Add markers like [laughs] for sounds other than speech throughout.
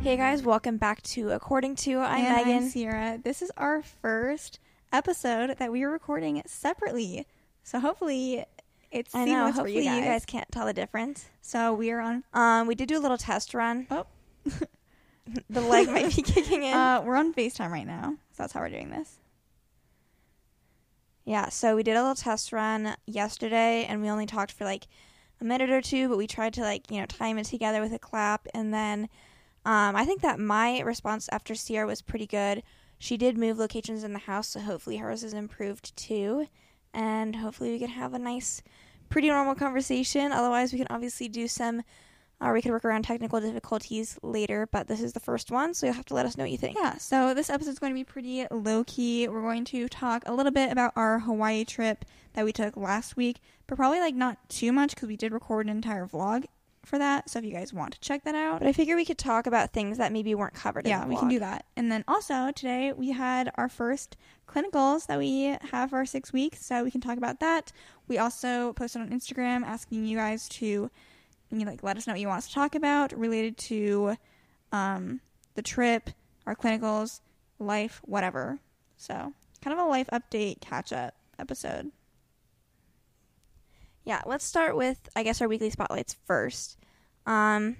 Hey guys, welcome back to According Two I'm and Megan. I'm Ciera. This is our first episode that we are recording separately. So hopefully it's I know. for Hopefully you guys. you guys can't tell the difference. So we are on. Um, we did do a little test run. Oh, [laughs] The leg might be [laughs] kicking in. uh, we're on Facetime right now. So that's how we're doing this. Yeah, so we did a little test run yesterday, and we only talked for like a minute or two, but we tried to like you know time it together with a clap, and then um, I think that my response after Ciera was pretty good. She did move locations in the house, so hopefully hers has improved too, and hopefully we can have a nice, pretty normal conversation. Otherwise, we can obviously do some. Or we could work around technical difficulties later, but this is the first one, so you'll have to let us know what you think. Yeah, so this episode is going to be pretty low key. We're going to talk a little bit about our Hawaii trip that we took last week, but probably like not too much because we did record an entire vlog for that. So if you guys want to check that out, But I figure we could talk about things that maybe weren't covered. yeah, in the we can do that. And then also today we had our first clinicals that we have for our six weeks, so we can talk about that. We also posted on Instagram asking you guys to you like let us know what you want us to talk about related to um, the trip, our clinicals, life, whatever. So kind of a life update catch up episode. Yeah, let's start with I guess our weekly spotlights first. Um,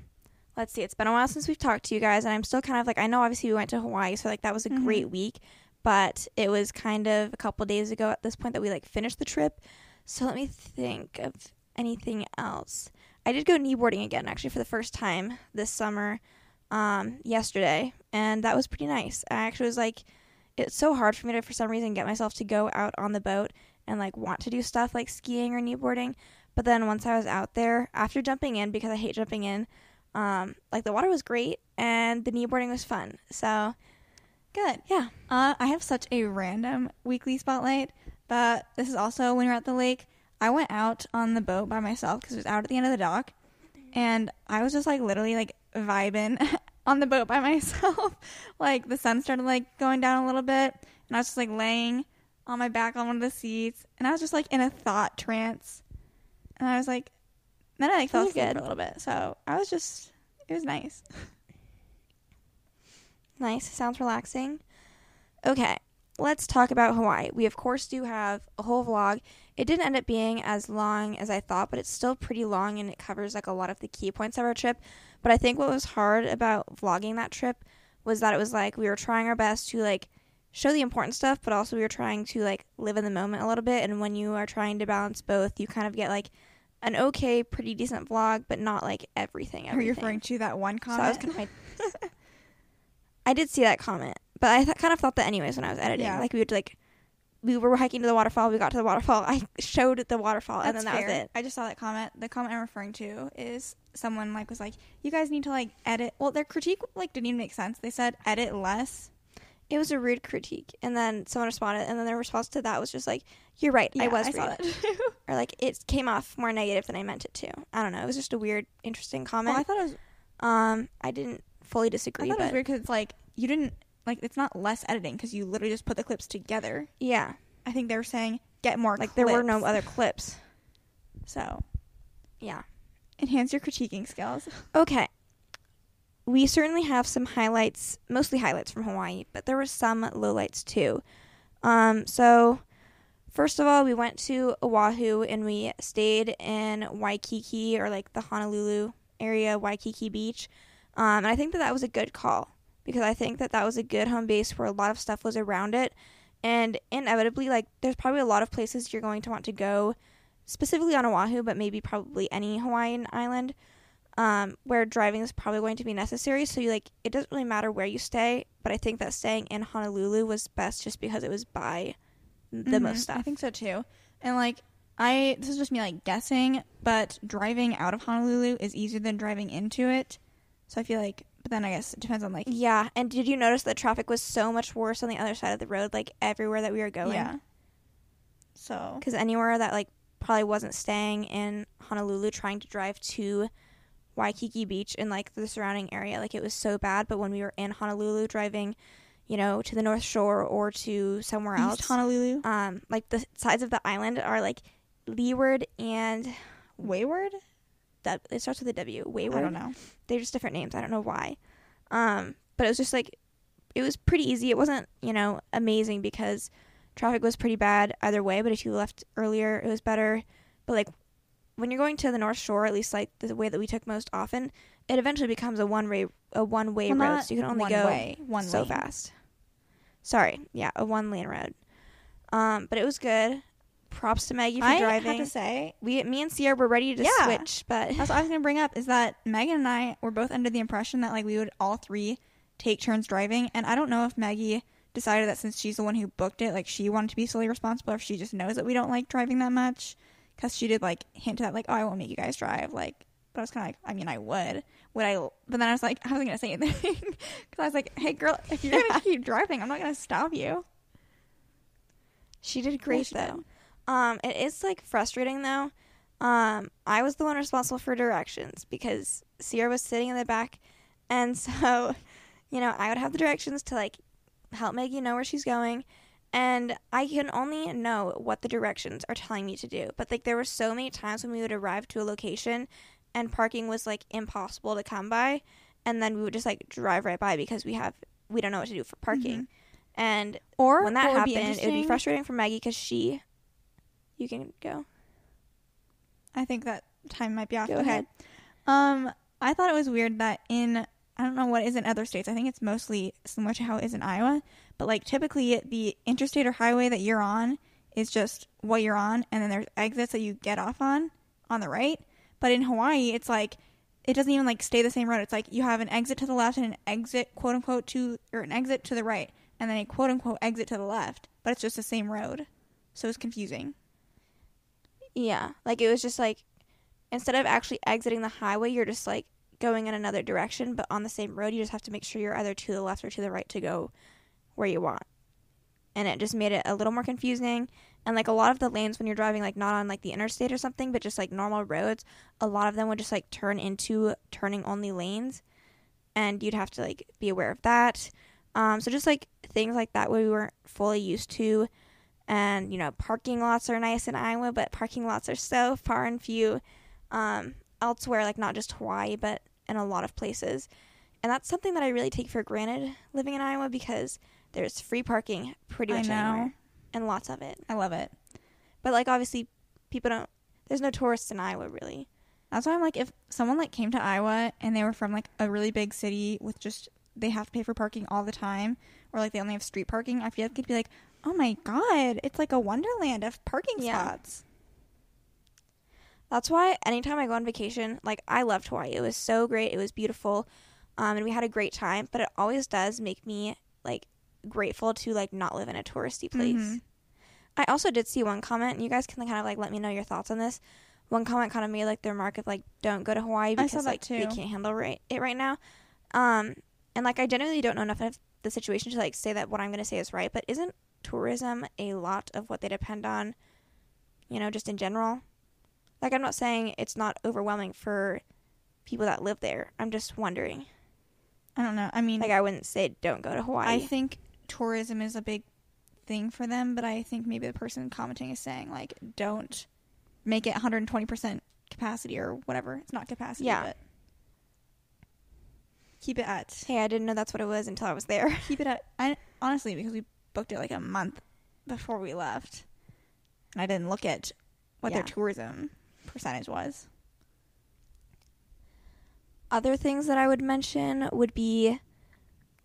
let's see. It's been a while since we've talked to you guys, and I'm still kind of like I know obviously we went to Hawaii, so like that was a Mhm. great week, but it was kind of a couple days ago at this point that we like finished the trip. So let me think of anything else. I did go kneeboarding again actually for the first time this summer, um, yesterday, and that was pretty nice. I actually was like, it's so hard for me to for some reason get myself to go out on the boat and like want to do stuff like skiing or kneeboarding. But then once I was out there, after jumping in, because I hate jumping in, um, like the water was great and the kneeboarding was fun. So Good. yeah, Uh, I have such a random weekly spotlight, but this is also when we were at the lake. I went out on the boat by myself because it was out at the end of the dock, and I was just like literally like vibing [laughs] on the boat by [laughs] myself. like the sun started like going down a little bit, and I was just like laying on my back on one of the seats, and I was just like in a thought trance, and I was like, then I like fell asleep good. for a little bit. So I was just, it was nice. [laughs] nice. Sounds relaxing. Okay, let's talk about Hawaii. We of course do have a whole vlog. It didn't end up being as long as I thought, but it's still pretty long and it covers like a lot of the key points of our trip. But I think what was hard about vlogging that trip was that it was like we were trying our best to like show the important stuff, but also we were trying to like live in the moment a little bit. And when you are trying to balance both, you kind of get like an okay, pretty decent vlog, but not like everything. Are everything. you referring to that one So that was comment? kind of my. I did see that comment, but I th- kind of thought that anyways when I was editing. Yeah. Like we would like, we were hiking to the waterfall. We got to the waterfall. I showed the waterfall, and then that was it. I just saw that comment. The comment I'm referring to is someone like was like, "You guys need to like edit." Well, their critique like didn't even make sense. They said edit less. It was a rude critique, and then someone responded, and then their response to that was just like, "You're right. I was I saw rude," [laughs] or like it came off more negative than I meant it to. I don't know. It was just a weird, interesting comment. well, I thought it was. um, I didn't fully disagree. I thought it was weird because it's like you didn't like it's not less editing because you literally just put the clips together. yeah, I think they were saying get more. like there were no other clips. So Yeah. enhance your critiquing skills. Okay. We certainly have some highlights, mostly highlights from Hawaii, but there were some lowlights too. Um, so, first of all, we went to Oahu and we stayed in Waikiki or like the Honolulu area, Waikiki Beach. Um, and I think that that was a good call because I think that that was a good home base where a lot of stuff was around it. And inevitably, like, there's probably a lot of places you're going to want to go, specifically on Oahu, but maybe probably any Hawaiian island um, where driving is probably going to be necessary. So you like it doesn't really matter where you stay, but I think that staying in Honolulu was best just because it was by the Mhm, most stuff. I think so too. And like I this is just me like guessing, but driving out of Honolulu is easier than driving into it. So I feel like, but then I guess it depends on like Yeah, and did you notice that traffic was so much worse on the other side of the road, like everywhere that we were going? yeah. So Because anywhere that like probably wasn't staying in Honolulu, trying to drive to Waikiki Beach and like the surrounding area, like it was so bad. But when we were in Honolulu, driving, you know, to the North Shore or to somewhere else, Honolulu, um, like the sides of the island are like leeward and Wayward. That it starts with a W. Wayward. I don't know. they're just different names. I don't know why. Um, but it was just like it was pretty easy. It wasn't, you know, amazing because traffic was pretty bad either way, but if you left earlier, it was better. But like when you're going to the North Shore, at least like the way that we took most often, it eventually becomes a one way a one way Well, road, so you can only go one go way, one so lane. fast. Sorry, yeah, a one lane road. Um, but it was good. Props to Maggie for I driving. have to say, we, me and Ciera were ready to Yeah. switch, but that's what I was gonna bring up is that Megan and I were both under the impression that like we would all three take turns driving, and I don't know if Maggie decided that since she's the one who booked it, like she wanted to be solely responsible, or if she just knows that we don't like driving that much, because she did like hint at like, oh, I won't make you guys drive, like. But I was kind of like, I mean, I would. Would I? But then I was like, [laughs] I wasn't gonna say anything because I was like, hey, girl, if you're gonna [laughs] keep driving, I'm not gonna stop you. She did great she though. did. Um, it is like frustrating though. Um, I was the one responsible for directions because Ciera was sitting in the back, and [laughs] so, you know, I would have the directions to like help Maggie know where she's going, and I can only know what the directions are telling me to do. But like there were so many times when we would arrive to a location, and parking was like impossible to come by, and then we would just like drive right by because we have we don't know what to do for parking, and Or when that happened, it would be frustrating for Maggie because she. You can go. I think that time might be off. Go Okay. ahead. Um, I thought it was weird that in I don't know what is in other states. I think it's mostly similar to how it is in Iowa, but like typically the interstate or highway that you're on is just what you're on, and then there's exits that you get off on on the right. But in Hawaii, it's like it doesn't even like stay the same road. It's like you have an exit to the left and an exit quote unquote to or an exit to the right, and then a quote unquote exit to the left, but it's just the same road. So it's confusing. Yeah, like it was just like instead of actually exiting the highway, you're just like going in another direction, but on the same road, you just have to make sure you're either to the left or to the right to go where you want. And it just made it a little more confusing. And like a lot of the lanes when you're driving like not on like the interstate or something, but just like normal roads, a lot of them would just like turn into turning only lanes. And you'd have to like be aware of that. Um, so just like things like that we weren't fully used to and you know parking lots are nice in Iowa, but parking lots are so far and few um, elsewhere, like not just Hawaii, but in a lot of places. And that's something that I really take for granted living in Iowa because there's free parking pretty I much know. anywhere and lots of it. I love it. But like obviously, people don't. There's no tourists in Iowa really. That's why I'm like, if someone like came to Iowa and they were from like a really big city with just they have to pay for parking all the time, or like they only have street parking, I feel like it'd be like, oh my god, it's like a wonderland of parking Yeah. spots. That's why anytime I go on vacation, like I loved Hawaii. It was so great. It was beautiful. Um, and we had a great time, but it always does make me like grateful to like not live in a touristy place. Mhm. I also did see one comment, and you guys can kind of like let me know your thoughts on this. One comment kind of made like the remark of like don't go to Hawaii because like they too. can't handle right it right now. Um, and like I genuinely don't know enough of the situation to like say that what I'm going to say is right. But isn't tourism a lot of what they depend on? You know, just in general. Like I'm not saying it's not overwhelming for people that live there. I'm just wondering. I don't know. I mean, Like I wouldn't say don't go to Hawaii. I think tourism is a big thing for them, but I think maybe the person commenting is saying like, don't make it 120% capacity or whatever. It's not capacity, Yeah. but keep it at hey, I didn't know that's what it was until I was there. keep it at I honestly because we booked it like a month before we left. And I didn't look at what their tourism percentage was. Other things that I would mention would be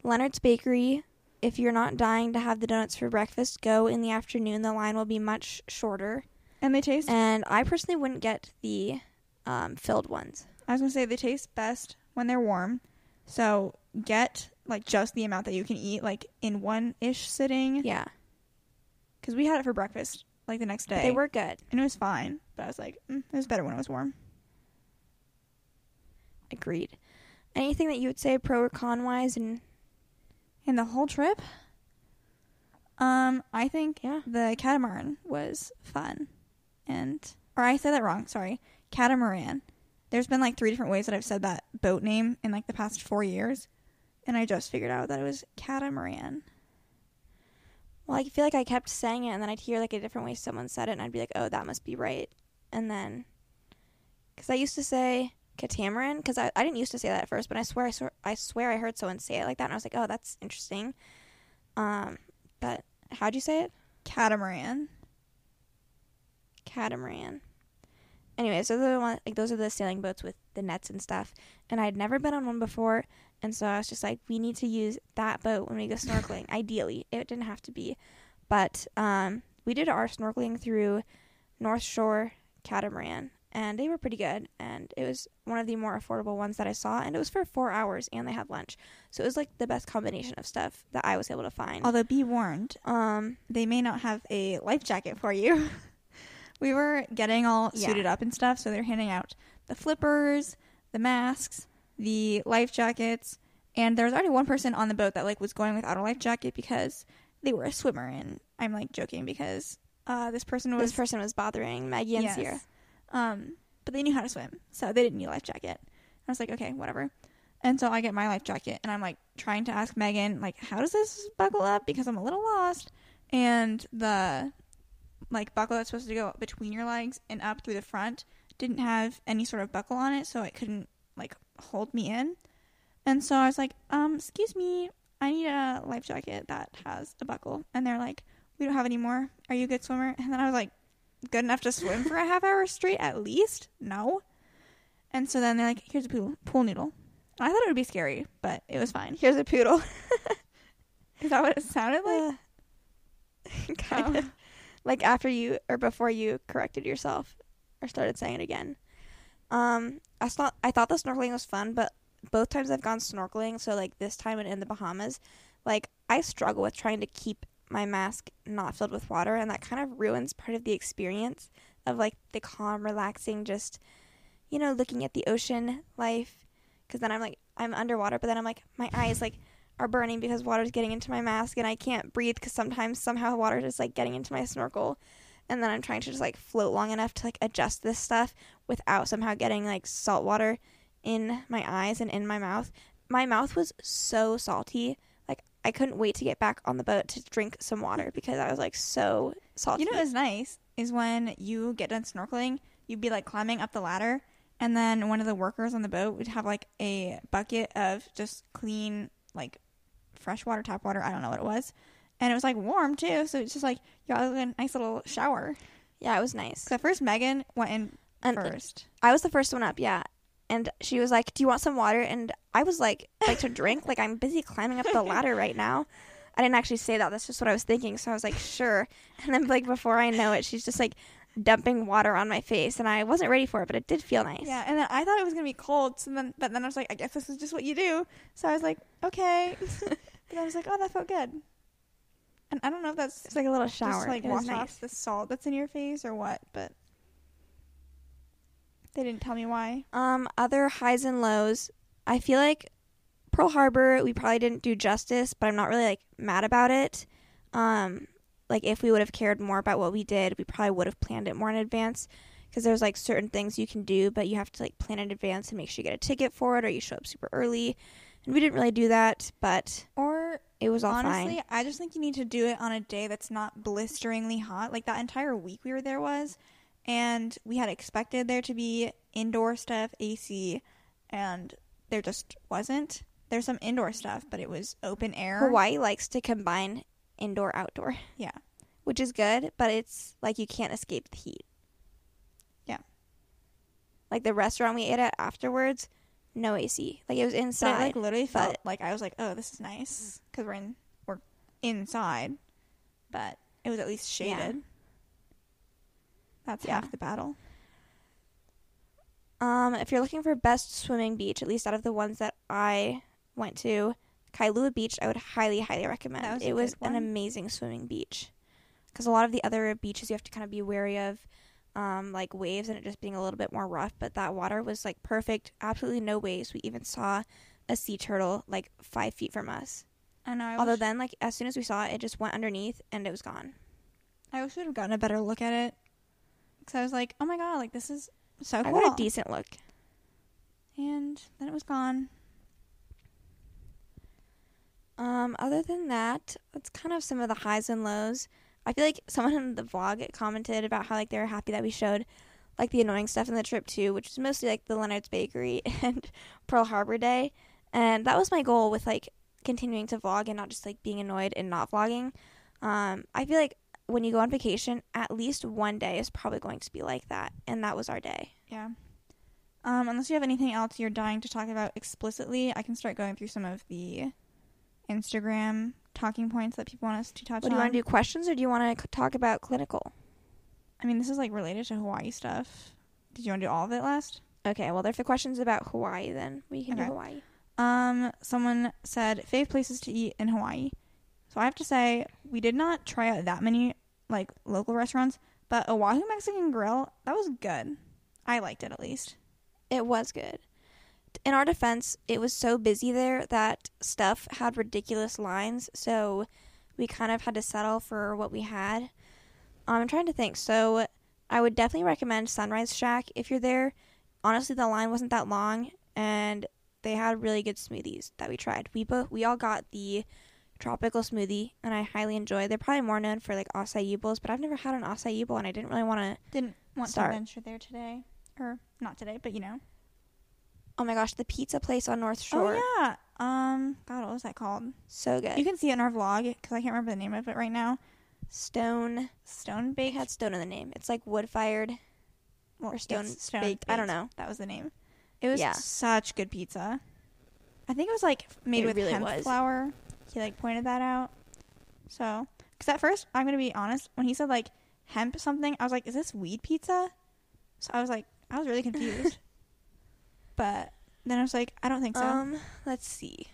Leonard's Bakery. If you're not dying to have the donuts for breakfast, go in the afternoon. The line will be much shorter. And they taste And I personally wouldn't get the um, filled ones. I was gonna say they taste best when they're warm. So get like just the amount that you can eat, like in one ish sitting. Yeah. Because we had it for breakfast like the next day. They were good. and it was fine, but I was like, mm, it was better when it was warm. Agreed. Anything that you would say pro or con wise and in the whole trip, um, I think Yeah. the catamaran was fun, and or I said that wrong. Sorry, catamaran. There's been like three different ways that I've said that boat name in like the past four years, and I just figured out that it was catamaran. well, I feel like I kept saying it and then I'd hear like a different way someone said it and I'd be like, oh, that must be right. And then, because I used to say catamaran, because I, I didn't used to say that at first, but I swear I, swear I swear I heard someone say it like that and I was like, oh, that's interesting. Um, but how'd you say it? Catamaran. catamaran. Anyways, those are the one like those are the sailing boats with the nets and stuff. And I'd never been on one before, and so I was just like, we need to use that boat when we go snorkeling. [laughs] Ideally, it didn't have to be, but um, we did our snorkeling through North Shore Catamaran, and they were pretty good. And it was one of the more affordable ones that I saw, and it was for four hours, and they had lunch, so it was like the best combination of stuff that I was able to find. Although be warned, Um, they may not have a life jacket for you. [laughs] we were getting all Yeah. suited up and stuff, so they're handing out the flippers, the masks, the life jackets, and there was already one person on the boat that like was going without a life jacket because they were a swimmer, and I'm like joking because uh, this person was this person was bothering Maggie and Yes. Ciera. um, but they knew how to swim, so they didn't need a life jacket. I was like, okay, whatever. And so I get my life jacket, and I'm like trying to ask Megan, like, how does this buckle up? Because I'm a little lost. And the like buckle that's supposed to go between your legs and up through the front didn't have any sort of buckle on it, so it couldn't like hold me in. And so I was like, um, excuse me, I need a life jacket that has a buckle. And they're like, we don't have any more. Are you a good swimmer? And then I was like, good enough to swim for a half hour straight at least? No. And so then they're like, here's a pool, pool noodle. And I thought it would be scary, but it was fine. Here's a poodle. [laughs] Is that what it sounded like? Uh, [laughs] kind Oh. of. Like after you or before you corrected yourself or started saying it again. Um, I thought I thought the snorkeling was fun, but both times I've gone snorkeling, so like this time and in the Bahamas, like I struggle with trying to keep my mask not filled with water, and that kind of ruins part of the experience of like the calm, relaxing, just you know, looking at the ocean life. Because then I'm like I'm underwater, but then I'm like my eyes like are burning because water's getting into my mask and I can't breathe because sometimes somehow water is like getting into my snorkel and then I'm trying to just like float long enough to like adjust this stuff without somehow getting like salt water in my eyes and in my mouth. My mouth was so salty. Like I couldn't wait to get back on the boat to drink some water because I was like so salty. You know what is nice is when you get done snorkeling, you'd be like climbing up the ladder, and then one of the workers on the boat would have like a bucket of just clean, like freshwater, tap water. I don't know what it was. And it was like warm too, so it's just like y'all got a nice little shower. yeah, it was nice. So at first, Megan went in And first. I was the first one up, yeah. And she was like, "Do you want some water?" And I was like, "Like to drink? [laughs] like I'm busy climbing up the ladder right now." I didn't actually say that. That's just what I was thinking. So I was like, "Sure." And then like before I know it, she's just like dumping water on my face, and I wasn't ready for it, but it did feel nice. Yeah, and then I thought it was gonna be cold. So then, but then I was like, I guess this is just what you do. So I was like, okay. [laughs] but I was like, oh, that felt good. And I don't know if that's It's like a little just shower. to, like it wash nice. off the salt that's in your face or what, but they didn't tell me why. Um, other highs and lows. I feel like Pearl Harbor, we probably didn't do justice, but I'm not really like mad about it. Um, like if we would have cared more about what we did, we probably would have planned it more in advance. Because there's like certain things you can do, but you have to like plan in advance and make sure you get a ticket for it, or you show up super early. And we didn't really do that, but Or it was all honestly, fine. I just think you need to do it on a day that's not blisteringly hot. Like that entire week we were there was, and we had expected there to be indoor stuff, AC, and there just wasn't. There's some indoor stuff, but it was open air. Hawaii likes to combine indoor outdoor, Yeah. which is good, but it's like you can't escape the heat. Yeah. Like the restaurant we ate at afterwards, no AC. Like it was inside. it like literally felt but- like I was like, oh, this is nice because we're in we're inside, but it was at least Yeah. shaded. That's Yeah. half the battle. Um, if you're looking for best swimming beach, at least out of the ones that I went to, Kailua Beach, I would highly, highly recommend. Was it was good an amazing swimming beach. because a lot of the other beaches you have to kind of be wary of, um, like waves and it just being a little bit more rough. But that water was like perfect, absolutely no waves. We even saw a sea turtle like five feet from us. I know. I Although then, like as soon as we saw it, it just went underneath and it was gone. I wish we'd have gotten a better look at it. Because I was like, oh my god, like this is so I cool. got a decent look. and then it was gone. Um, other than that, that's kind of some of the highs and lows. I feel like someone in the vlog commented about how like they were happy that we showed like the annoying stuff in the trip too, which is mostly like the Leonard's Bakery [laughs] and Pearl Harbor Day. And that was my goal with like continuing to vlog and not just like being annoyed and not vlogging. Um, I feel like when you go on vacation, at least one day is probably going to be like that, and that was our day. Yeah. Um, unless you have anything else you're dying to talk about explicitly, I can start going through some of the Instagram talking points that people want us to touch What do you want to do? Questions, or do you want to talk about clinical? I mean, this is like related to Hawaii stuff. Did you want to do all of it last? Okay, well, if the question's about Hawaii, then we can Okay. do Hawaii. Um, someone said fave places to eat in Hawaii. So I have to say we did not try out that many like local restaurants, but Oahu Mexican Grill that was good. I liked it at least. It was good. In our defense, it was so busy there that stuff had ridiculous lines, so we kind of had to settle for what we had. Um, I'm trying to think. So I would definitely recommend Sunrise Shack if you're there. Honestly, the line wasn't that long, and they had really good smoothies that we tried. We both we all got the tropical smoothie, and I highly enjoyed. They're probably more known for like acai bowls, but I've never had an acai bowl, and I didn't really want to. Didn't want Start. to venture there today, or not today, but you know. Oh my gosh, the pizza place on North Shore, Oh yeah. Um, God, what was that called? so good. You can see it in our vlog because I can't remember the name of it right now. Stone. Stone It had stone in the name. It's like wood fired. well, or stone stone baked. I don't know. That was the name. It was Yeah. such good pizza. I think it was like made It with really hemp was. flour. He like pointed that out. So, because at first I'm gonna be honest, when he said like hemp something, I was like, "Is this weed pizza?" So I was like, I was really confused. [laughs] but then I was like, I don't think so. Um, let's see.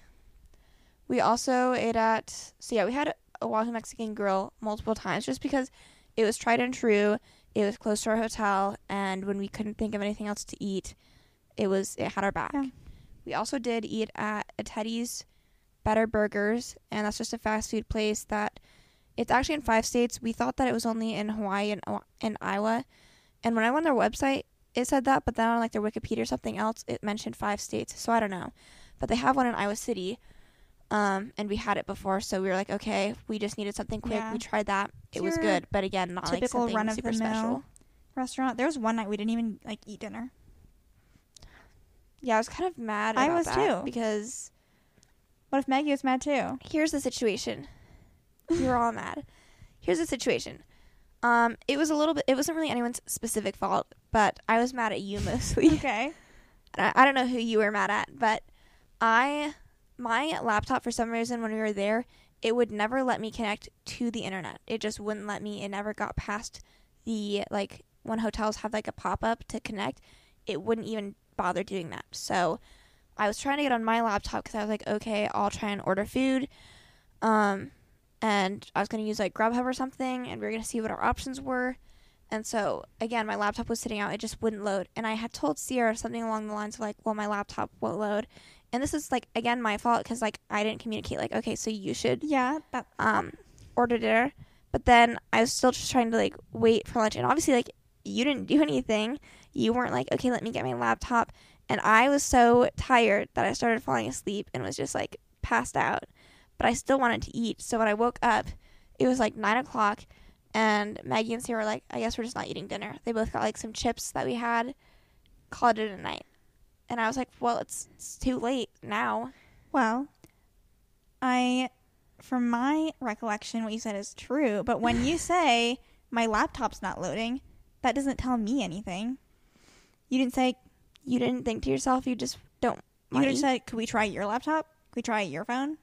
We also ate at so yeah, we had a Oahu Mexican Grill multiple times just because it was tried and true. It was close to our hotel, and when we couldn't think of anything else to eat, it was it had our back. Yeah. We also did eat at a Teddy's Bigger Burgers, and that's just a fast food place that it's actually in five states. We thought that it was only in Hawaii and and Iowa, and when I went on their website, it said that, but then on like their Wikipedia or something else, it mentioned five states. So I don't know, but they have one in Iowa City, um, and we had it before, so we were like, okay, we just needed something quick. Yeah. We tried that. It was good, but again, not like something run of super the mill. special. Restaurant. There was one night we didn't even like eat dinner. Yeah, I was kind of mad. I was that too. because What if Maggie was mad too? here's the situation. [laughs] We were all mad. Here's the situation. Um, it was a little bit. It wasn't really anyone's specific fault, but I was mad at you [laughs] mostly. Okay. I, I don't know who you were mad at, but I my laptop for some reason when we were there, it would never let me connect to the internet. It just wouldn't let me. It never got past the like when hotels have like a pop up to connect. It wouldn't even bother doing that. So I was trying to get on my laptop because I was like, okay, I'll try and order food. Um, and I was gonna use like Grubhub or something, and we were gonna see what our options were. And so again, my laptop was sitting out; it just wouldn't load. And I had told Ciera something along the lines of like, "Well, my laptop won't load." And this is like again my fault because like I didn't communicate. Like, okay, so you should Yeah. That. um order dinner. But then I was still just trying to like wait for lunch, and obviously like you didn't do anything. You weren't like, okay, let me get my laptop. And I was so tired that I started falling asleep and was just like passed out. But I still wanted to eat. So when I woke up, it was like nine o'clock, and Maggie and Sarah were like, I guess we're just not eating dinner. They both got like some chips that we had, called it a night. And I was like, well, it's, it's too late now. Well, I, from my recollection, what you said is true. But when you [sighs] say my laptop's not loading, that doesn't tell me anything. You didn't say. You didn't think to yourself, you just don't. You wanna could have eat. said, "Could we try your laptop? Could we try your phone?"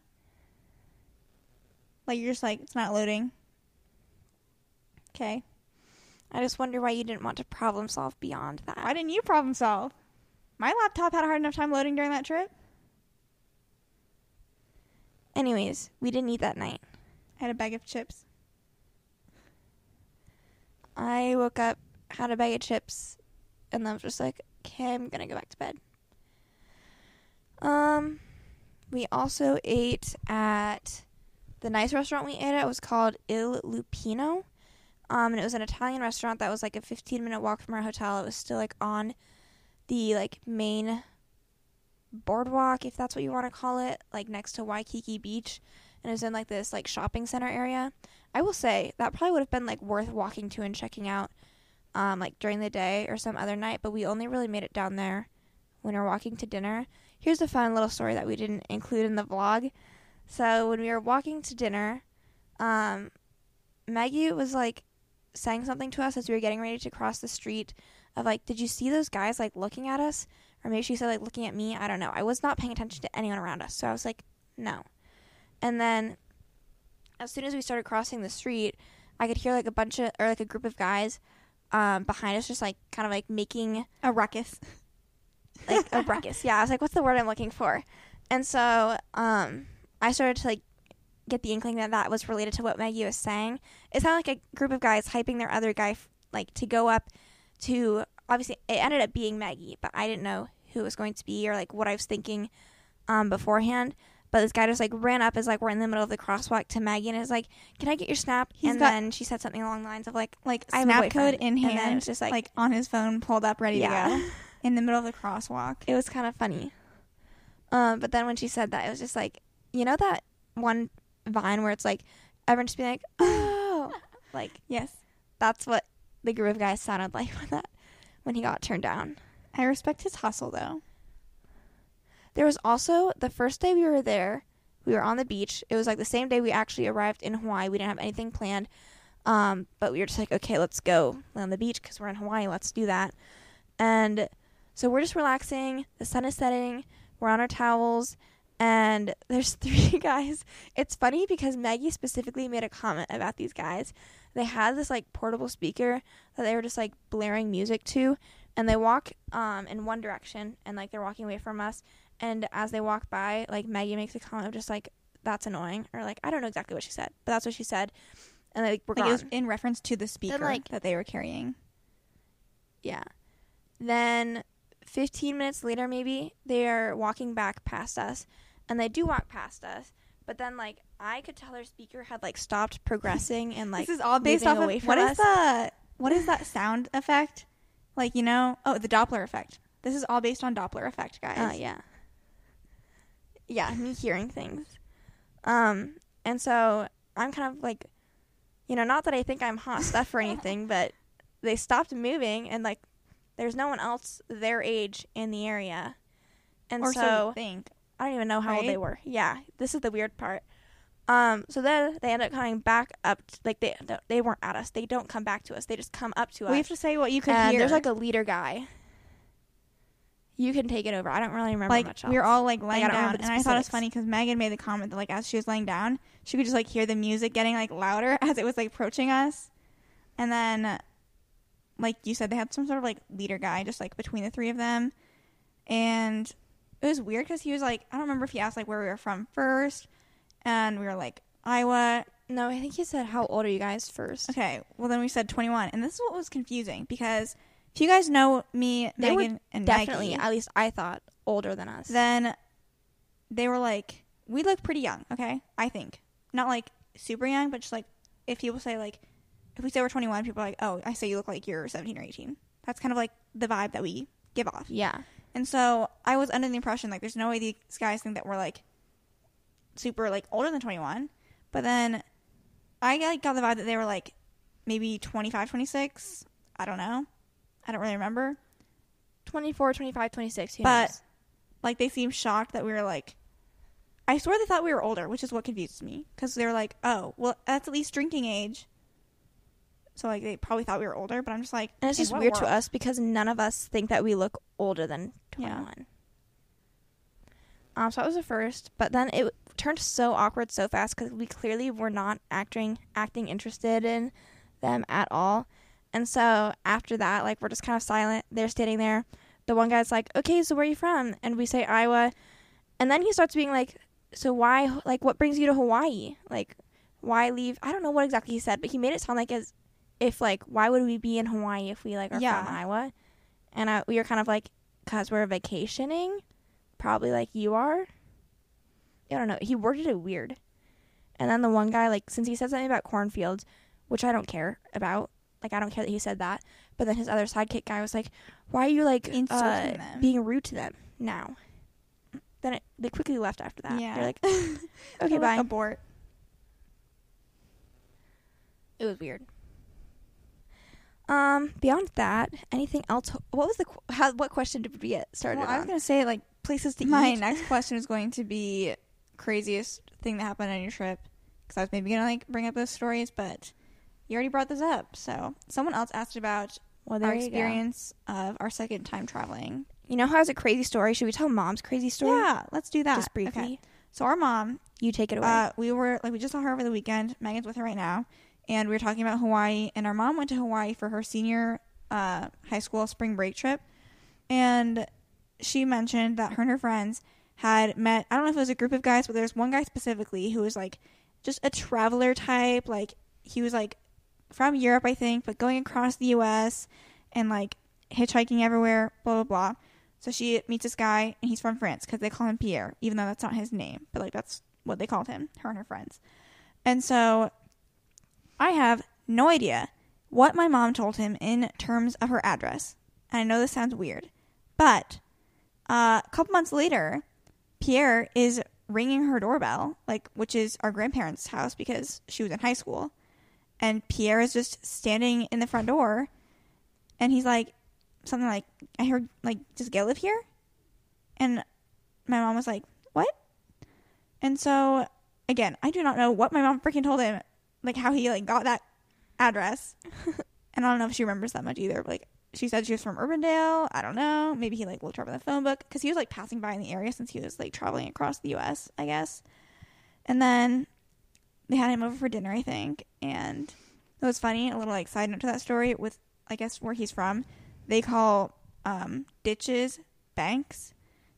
Like you're just like it's not loading. Okay. I just wonder why you didn't want to problem solve beyond that. Why didn't you problem solve? My laptop had a hard enough time loading during that trip. Anyways, we didn't eat that night. I had a bag of chips. I woke up, had a bag of chips, and then I was just like, okay, I'm gonna go back to bed. Um, we also ate at the nice restaurant we ate at was called Il Lupino. Um, and it was an Italian restaurant that was like a 15 minute walk from our hotel. It was still like on the like main boardwalk, if that's what you want to call it, like next to Waikiki Beach, and it was in like this like shopping center area. I will say that probably would have been like worth walking to and checking out, um, like during the day or some other night. But we only really made it down there when we were walking to dinner. Here's a fun little story that we didn't include in the vlog. So when we were walking to dinner, um, Maggie was like saying something to us as we were getting ready to cross the street of like, did you see those guys like looking at us? Or maybe she said like looking at me. I don't know. I was not paying attention to anyone around us. So I was like, no. And then as soon as we started crossing the street, I could hear like a bunch of or like a group of guys um, behind us just like kind of like making A ruckus. like a [laughs] ruckus. Yeah, I was like, what's the word I'm looking for? And so um, I started to like get the inkling that that was related to what Maggie was saying. It sounded like a group of guys hyping their other guy f- like to go up to. Obviously, it ended up being Maggie, but I didn't know who it was going to be or like what I was thinking um, beforehand. But this guy just like ran up as like we're in the middle of the crosswalk to Maggie and is like, "Can I get your snap?" He's and got- then she said something along the lines of like, Like I have a snap code in And then hand, it was just like- like on his phone, pulled up, ready Yeah. to go, [laughs] in the middle of the crosswalk. it was kind of funny. Um, but then when she said that, it was just like, you know that one vine where it's like everyone just being like, [laughs] oh, like Yes, that's what the group of guys sounded like [laughs] when that when he got turned down. I respect his hustle though. There was also the first day we were there, we were on the beach. It was like the same day we actually arrived in Hawaii. We didn't have anything planned, um, but we were just like, okay, let's go lay on the beach because we're in Hawaii. Let's do that. And so we're just relaxing. The sun is setting. We're on our towels, and there's [laughs] three guys. It's funny because Maggie specifically made a comment about these guys. They had this like portable speaker that they were just like blaring music to, and they walk um, in one direction, and like they're walking away from us. And as they walk by, like Maggie makes a comment of just like that's annoying, or like I don't know exactly what she said, but that's what she said. And like we're Like it was in reference to the speaker like- that they were carrying. Yeah. Then 15 minutes later, maybe, they're walking back past us. And they do walk past us. But then, like, I could tell their speaker had, like, stopped progressing and, like, this is all based off of what is the what is that sound effect? Like you know, oh the Doppler effect. This is all based on Doppler effect, guys. Uh, yeah. Yeah, me hearing things. Um, and so I'm kind of like, you know, not that I think I'm hot [laughs] stuff or anything, but they stopped moving and like there's no one else their age in the area. And or so, so think. I don't even know how old they were. Yeah, this is the weird part. Um, so then they end up coming back up, t- like they they weren't at us. They don't come back to us. They just come up to We us. We have to say what you could and hear. there's like a leader guy. You can take it over. I don't really remember like much we were else. all like laying down, and I thought it was funny because Megan made the comment that like as she was laying down, she could just like hear the music getting like louder [laughs] as it was like approaching us, and then, like you said, they had some sort of like leader guy just like between the three of them, and it was weird because he was like I don't remember if he asked like where we were from first, and we were like Iowa. no, I think he said, "How old are you guys first? Okay, well then we said twenty one, and this is what was confusing because if you guys know me, They Megan, and Definitely, Maggie, at least I thought older than us. then they were like, we look pretty young, okay? I think. Not like super young, but just like if people say like if we say we're 21, people are like, "Oh, I say you look like you're 17 or 18." That's kind of like the vibe that we give off. yeah, And so I was under the impression like there's no way these guys think that we're like super like older than 21. But then I like got the vibe that they were like maybe 25, 26. I don't know. I don't really remember. 24, 25, 26. Who But- knows? like they seemed shocked that we were like I swear they thought we were older, which is what confused me because they were like, "Oh, well, that's at least drinking age." So like they probably thought we were older, but I'm just like, and it's just weird to us because none of us think that we look older than Yeah. Um, so that was the first, but then it turned so awkward so fast because we clearly were not acting acting interested in them at all. And so after that, like we're just kind of silent. They're standing there. The one guy's like, "Okay, so where are you from?" And we say Iowa, and then he starts being like, "So why? Like, what brings you to Hawaii? Like, why leave?" I don't know what exactly he said, but he made it sound like as if like why would we be in Hawaii if we like are Yeah. from Iowa? And I, we were kind of like cuz we're vacationing, probably like you are. I don't know. He worded it weird. And then the one guy like since he said something about cornfields, which I don't care about. Like I don't care that he said that. But then his other sidekick guy was like, "Why are you like uh, them. being rude to them now?" Then it, they quickly left after that. Yeah. They're like, [laughs] "Okay, bye." like, Abort. It was weird. Um, beyond that, anything else? What was the qu- how? What question did we get started Well, I was on? gonna say like Places to my eat. My next question is going to be craziest thing that happened on your trip because I was maybe gonna like bring up those stories, but you already brought this up. So someone else asked about well, our you go. experience of our second time traveling. You know how it's a crazy story? Should we tell mom's crazy story? Yeah, let's do that just briefly. Okay. So our mom, You take it away. uh, we were like we just saw her over the weekend. Megan's with her right now, and we were talking about Hawaii. And our mom went to Hawaii for her senior uh, high school spring break trip, and she mentioned that her and her friends had met. I don't know if it was a group of guys, but there's one guy specifically who was like just a traveler type. Like he was like from Europe, I think, but going across the U.S. and like hitchhiking everywhere. Blah blah blah. So she meets this guy, and he's from France because they call him Pierre, even though that's not his name, but like that's what they called him, her and her friends. And so I have no idea what my mom told him in terms of her address. And I know this sounds weird, but uh, a couple months later, Pierre is ringing her doorbell, like which is our grandparents' house because she was in high school, and Pierre is just standing in the front door, and he's like something like, "I heard like does Gail live here?" And my mom was like, "What?" And so again, I do not know what my mom freaking told him, like how he like got that address, [laughs] and I don't know if she remembers that much either. Like she said she was from Urbandale. I don't know. Maybe he like looked her up in the phone book because he was like passing by in the area since he was like traveling across the U.S. I guess. And then they had him over for dinner, I think, and it was funny. A little like side note to that story with I guess where he's from, they call um, ditches banks,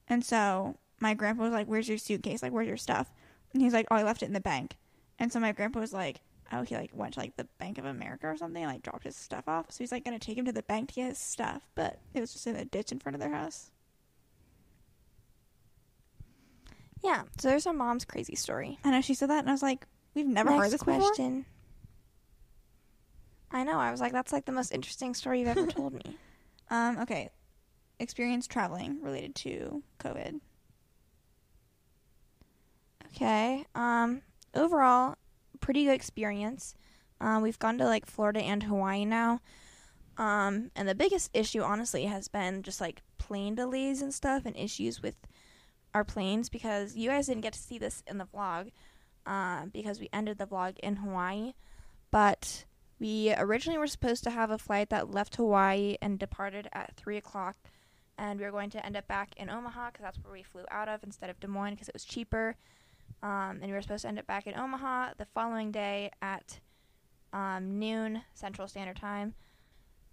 and so my grandpa was like, "Where's your suitcase? Like, where's your stuff?" And he's like, "Oh, I left it in the bank." And so my grandpa was like, "Oh, he like went to like the Bank of America or something, and, like dropped his stuff off." So he's like gonna take him to the bank to get his stuff, but it was just in a ditch in front of their house. yeah. So there's our mom's crazy story. I know she said that, and I was like, "We've never Next heard this before." question. I know. I was like, that's like the most interesting story you've ever told me. [laughs] Um, okay, experience traveling related to COVID. Okay. Um. Overall, pretty good experience. Um, we've gone to like Florida and Hawaii now. Um, and the biggest issue, honestly, has been just like plane delays and stuff, and issues with our planes because you guys didn't get to see this in the vlog, uh, because we ended the vlog in Hawaii, but we originally were supposed to have a flight that left Hawaii and departed at three o'clock, and we were going to end up back in Omaha because that's where we flew out of instead of Des Moines because it was cheaper. Um, and we were supposed to end up back in Omaha the following day at um, noon Central Standard Time.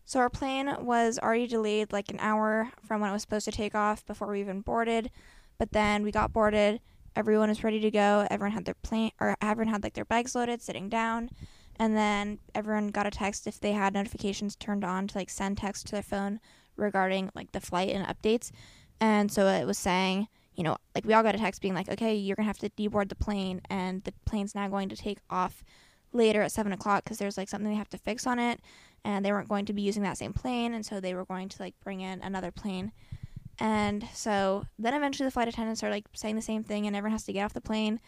So our plane was already delayed like an hour from when it was supposed to take off before we even boarded. But then we got boarded. Everyone was ready to go. Everyone had their plane or everyone had like their bags loaded, sitting down. And then everyone got a text if they had notifications turned on to like send text to their phone regarding like the flight and updates. And so it was saying, you know, like we all got a text being like, okay, you're gonna have to deboard the plane, and the plane's now going to take off later at seven o'clock because there's like something they have to fix on it, and they weren't going to be using that same plane, and so they were going to like bring in another plane. And so then eventually the flight attendants are like saying the same thing, and everyone has to get off the plane.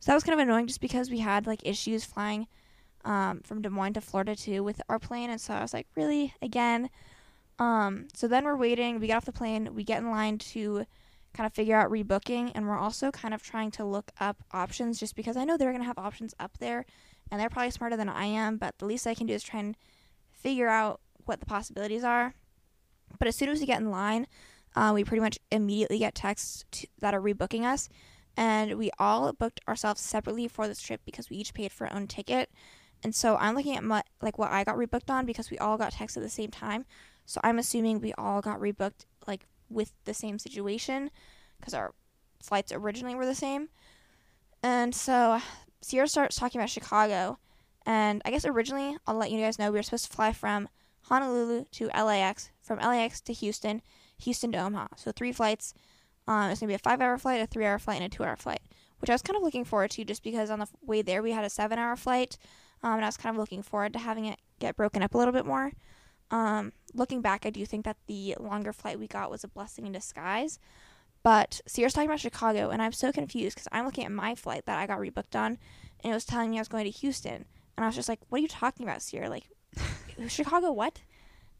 So that was kind of annoying just because we had like issues flying um, from Des Moines to Florida too with our plane, and so I was like, really again. Um, so then we're waiting. We get off the plane. We get in line to kind of figure out rebooking, and we're also kind of trying to look up options just because I know they're gonna have options up there, and they're probably smarter than I am. But the least I can do is try and figure out what the possibilities are. But as soon as we get in line, uh, we pretty much immediately get texts to, that are rebooking us, and we all booked ourselves separately for this trip because we each paid for our own ticket. And so I'm looking at my, like what I got rebooked on because we all got texts at the same time. So I'm assuming we all got rebooked like with the same situation because our flights originally were the same. And so Ciera starts talking about Chicago, And I guess originally, I'll let you guys know, we were supposed to fly from Honolulu to LAX, from LAX to Houston, Houston to Omaha. So three flights. Um, it's going to be a five hour flight, a three hour flight, and a two hour flight, which I was kind of looking forward to just because on the way there we had a seven hour flight. Um, and I was kind of looking forward to having it get broken up a little bit more. Um, looking back, I do think that the longer flight we got was a blessing in disguise. But Ciera's talking about Chicago, and I'm so confused because I'm looking at my flight that I got rebooked on, and it was telling me I was going to Houston. And I was just like, what are you talking about, Ciera? Like, [laughs] Chicago, what?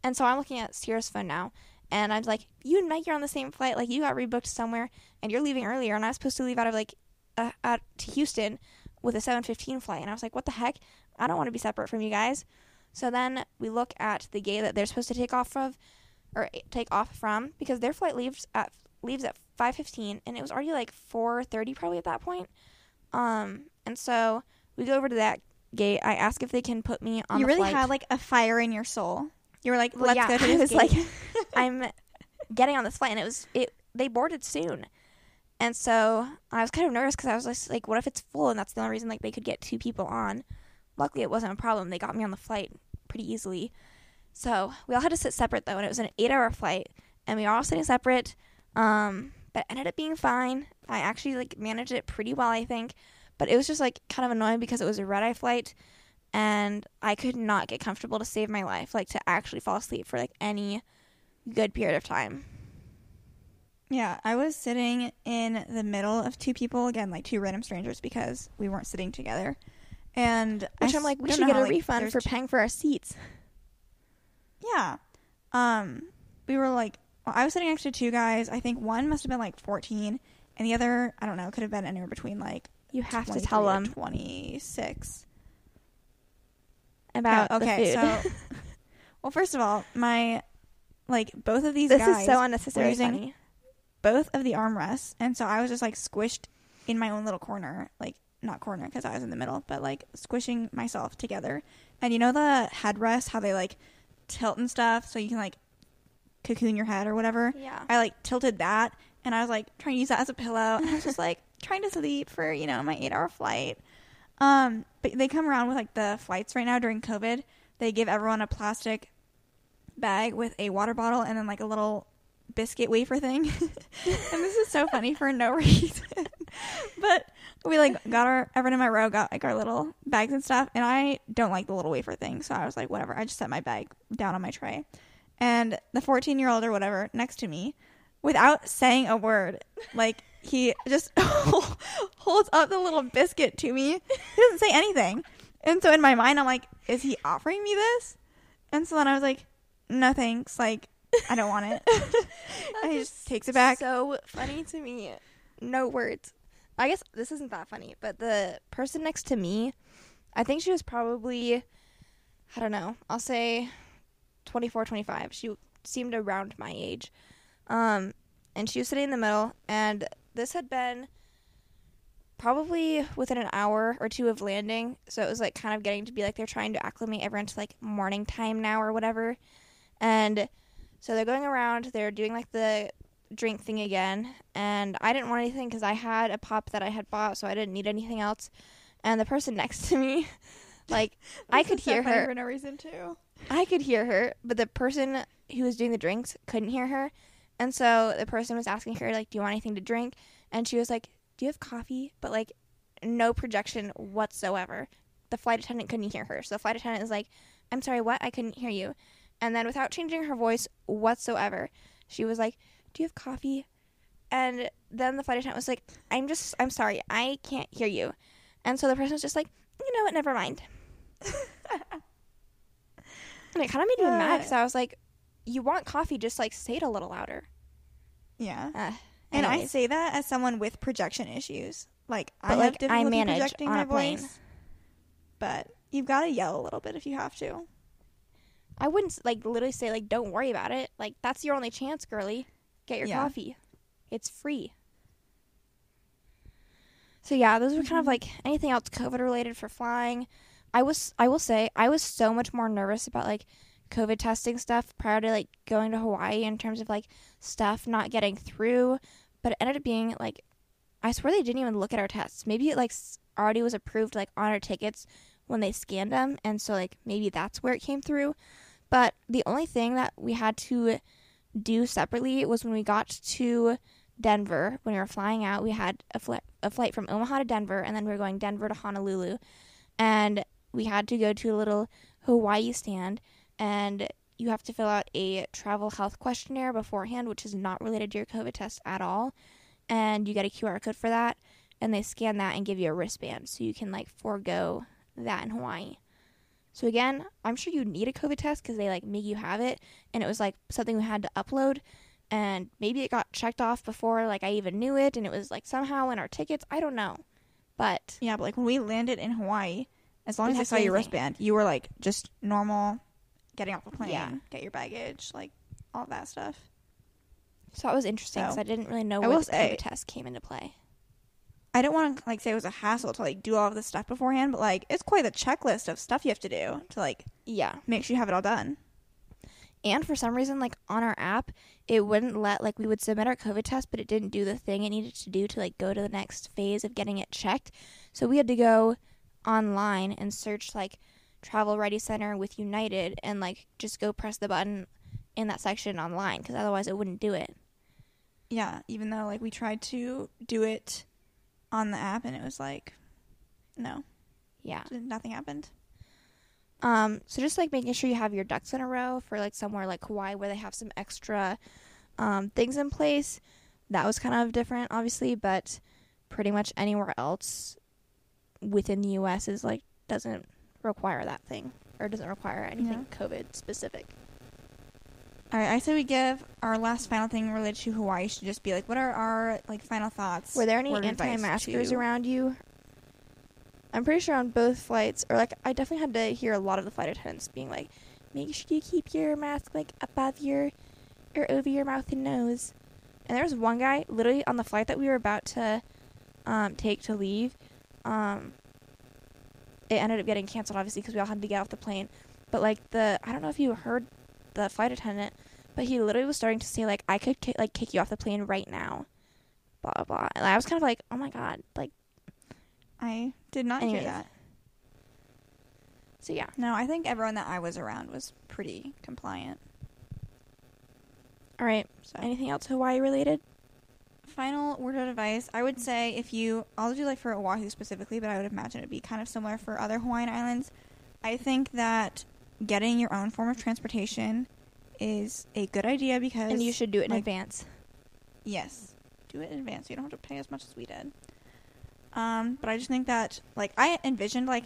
And so I'm looking at Ciera's phone now, and I'm like, you and Mike are on the same flight. Like, you got rebooked somewhere, and you're leaving earlier, and I was supposed to leave out of like uh, out to Houston with a 7:15 flight. And I was like, what the heck? I don't want to be separate from you guys. So then we look at the gate that they're supposed to take off of, or take off from, because their flight leaves at leaves at 5:15, and it was already like 4:30 probably at that point. Um, and so we go over to that gate. I ask if they can put me on. The flight. You really flight. had like a fire in your soul. You were like, Well, let's yeah, go to I was gate. like, [laughs] I'm getting on this flight, and it was it. They boarded soon, and so I was kind of nervous because I was just like, what if it's full, and that's the only reason like they could get two people on. Luckily, it wasn't a problem. They got me on the flight pretty easily. So we all had to sit separate though, and it was an eight-hour flight, and we were all sitting separate. Um, but it ended up being fine. I actually like managed it pretty well, I think. But it was just like kind of annoying because it was a red eye flight and I could not get comfortable to save my life, like to actually fall asleep for like any good period of time. Yeah, I was sitting in the middle of two people again, like two random strangers, because we weren't sitting together. And Which I I'm like, we should get a like, refund for paying for our seats. Yeah, um, we were like, well, I was sitting next to two guys. I think one must have been like 14, and the other, I don't know, could have been anywhere between like You have to tell them 26. about Yeah, okay, so [laughs] well, first of all, my like both of these this guys is so unnecessary. were using funny. both of the armrests, and so I was just like squished in my own little corner, like not corner because I was in the middle, but like squishing myself together. And you know the headrest, how they like tilt and stuff, so you can like cocoon your head or whatever. Yeah. I like tilted that, and I was like trying to use that as a pillow, and I was just [laughs] like trying to sleep for you know my eight hour flight. Um, but they come around with like the flights right now during COVID. They give everyone a plastic bag with a water bottle and then like a little biscuit wafer thing. [laughs] and this is so funny for no [laughs] reason. but we like got our everyone in my row got like our little bags and stuff and I don't like the little wafer thing, so I was like whatever. I just set my bag down on my tray. And the 14-year-old or whatever next to me without saying a word, like he just [laughs] holds up the little biscuit to me. He doesn't say anything. And so in my mind I'm like, is he offering me this? And so then I was like, no thanks. Like, I don't want it. [laughs] and he just takes it back. So funny to me. No words. I guess this isn't that funny, but the person next to me, I think she was probably, I don't know, I'll say 24, 25. She seemed around my age. Um, and she was sitting in the middle, and this had been probably within an hour or two of landing. So it was like kind of getting to be like they're trying to acclimate everyone to like morning time now or whatever. And so they're going around, they're doing like the drink thing again. And I didn't want anything because I had a pop that I had bought, so I didn't need anything else. And the person [laughs] next to me, like, [laughs] I could so hear her. for no reason too. I could hear her, but the person who was doing the drinks couldn't hear her. And so the person was asking her, like, do you want anything to drink? And she was like, do you have coffee? But, like, no projection whatsoever. The flight attendant couldn't hear her. So the flight attendant is like, I'm sorry, what? I couldn't hear you. And then without changing her voice whatsoever, she was like, do you have coffee? And then the flight attendant was like, I'm just, I'm sorry, I can't hear you. And so the person was just like, you know what, never mind. [laughs] And it kind of made me mad because I was like, you want coffee, just like say it a little louder. Yeah. Uh, And I say that as someone with projection issues. Like I But, have like, I difficulty manage projecting my plane. voice. But you've got to yell a little bit if you have to. I wouldn't like literally say like don't worry about it. Like that's your only chance, girly. Get your Yeah. coffee. It's free. So yeah, those were kind of mm-hmm. like anything else COVID related for flying. I was I will say I was so much more nervous about like COVID testing stuff prior to like going to Hawaii in terms of like stuff not getting through, but it ended up being like I swear they didn't even look at our tests. Maybe it like already was approved like on our tickets when they scanned them, and so like maybe that's where it came through. But the only thing that we had to do separately was when we got to Denver, when we were flying out, we had a, fl- a flight from Omaha to Denver, and then we were going Denver to Honolulu. And we had to go to a little Hawaii stand, and you have to fill out a travel health questionnaire beforehand, which is not related to your COVID test at all. And you get a QR code for that, and they scan that and give you a wristband so you can like forego that in Hawaii. So again, I'm sure you need a COVID test because they like make you have it, and it was like something we had to upload, and maybe it got checked off before like I even knew it, and it was like somehow in our tickets. I don't know, but Yeah, but like when we landed in Hawaii, as long as I saw your wristband, you were like just normal, getting off the plane, Yeah. get your baggage, like all that stuff. so that was interesting because So, I didn't really know I where the say- COVID test came into play. I don't want to like say it was a hassle to like do all of this stuff beforehand, but like it's quite a checklist of stuff you have to do to like Yeah, make sure you have it all done. and for some reason, like on our app, it wouldn't let like we would submit our COVID test, but it didn't do the thing it needed to do to like go to the next phase of getting it checked. So we had to go online and search like Travel Ready Center with United and like just go press the button in that section online because otherwise it wouldn't do it. Yeah, even though like we tried to do it on the app and it was like, no, Yeah. nothing happened. Um, so just like making sure you have your ducks in a row for like somewhere like Hawaii where they have some extra um, things in place. That was kind of different, obviously, but pretty much anywhere else within the U.S. is like doesn't require that thing or doesn't require anything COVID specific. All right, I say we give our last final thing related to Hawaii should just be like, what are our like final thoughts? Were there any word of advice anti-maskers around you? I'm pretty sure on both flights, or like I definitely had to hear a lot of the flight attendants being like, "Make sure you keep your mask like above your or over your mouth and nose." And there was one guy literally on the flight that we were about to um, take to leave. Um, it ended up getting canceled, obviously, because we all had to get off the plane. But like the, I don't know if you heard the flight attendant, but he literally was starting to say like, "I could ki- like kick you off the plane right now." Blah blah blah. And I was kind of like, "Oh my god!" Like, I did not Anyways. hear that. so yeah. No, I think everyone that I was around was pretty compliant. All right. So Anything else Hawaii related? final word of advice, I would say if you, I'll do like for Oahu specifically, but I would imagine it'd be kind of similar for other Hawaiian islands. I think that getting your own form of transportation is a good idea because And you should do it in like, advance. Yes, do it in advance. You don't have to pay as much as we did. Um, but I just think that like I envisioned like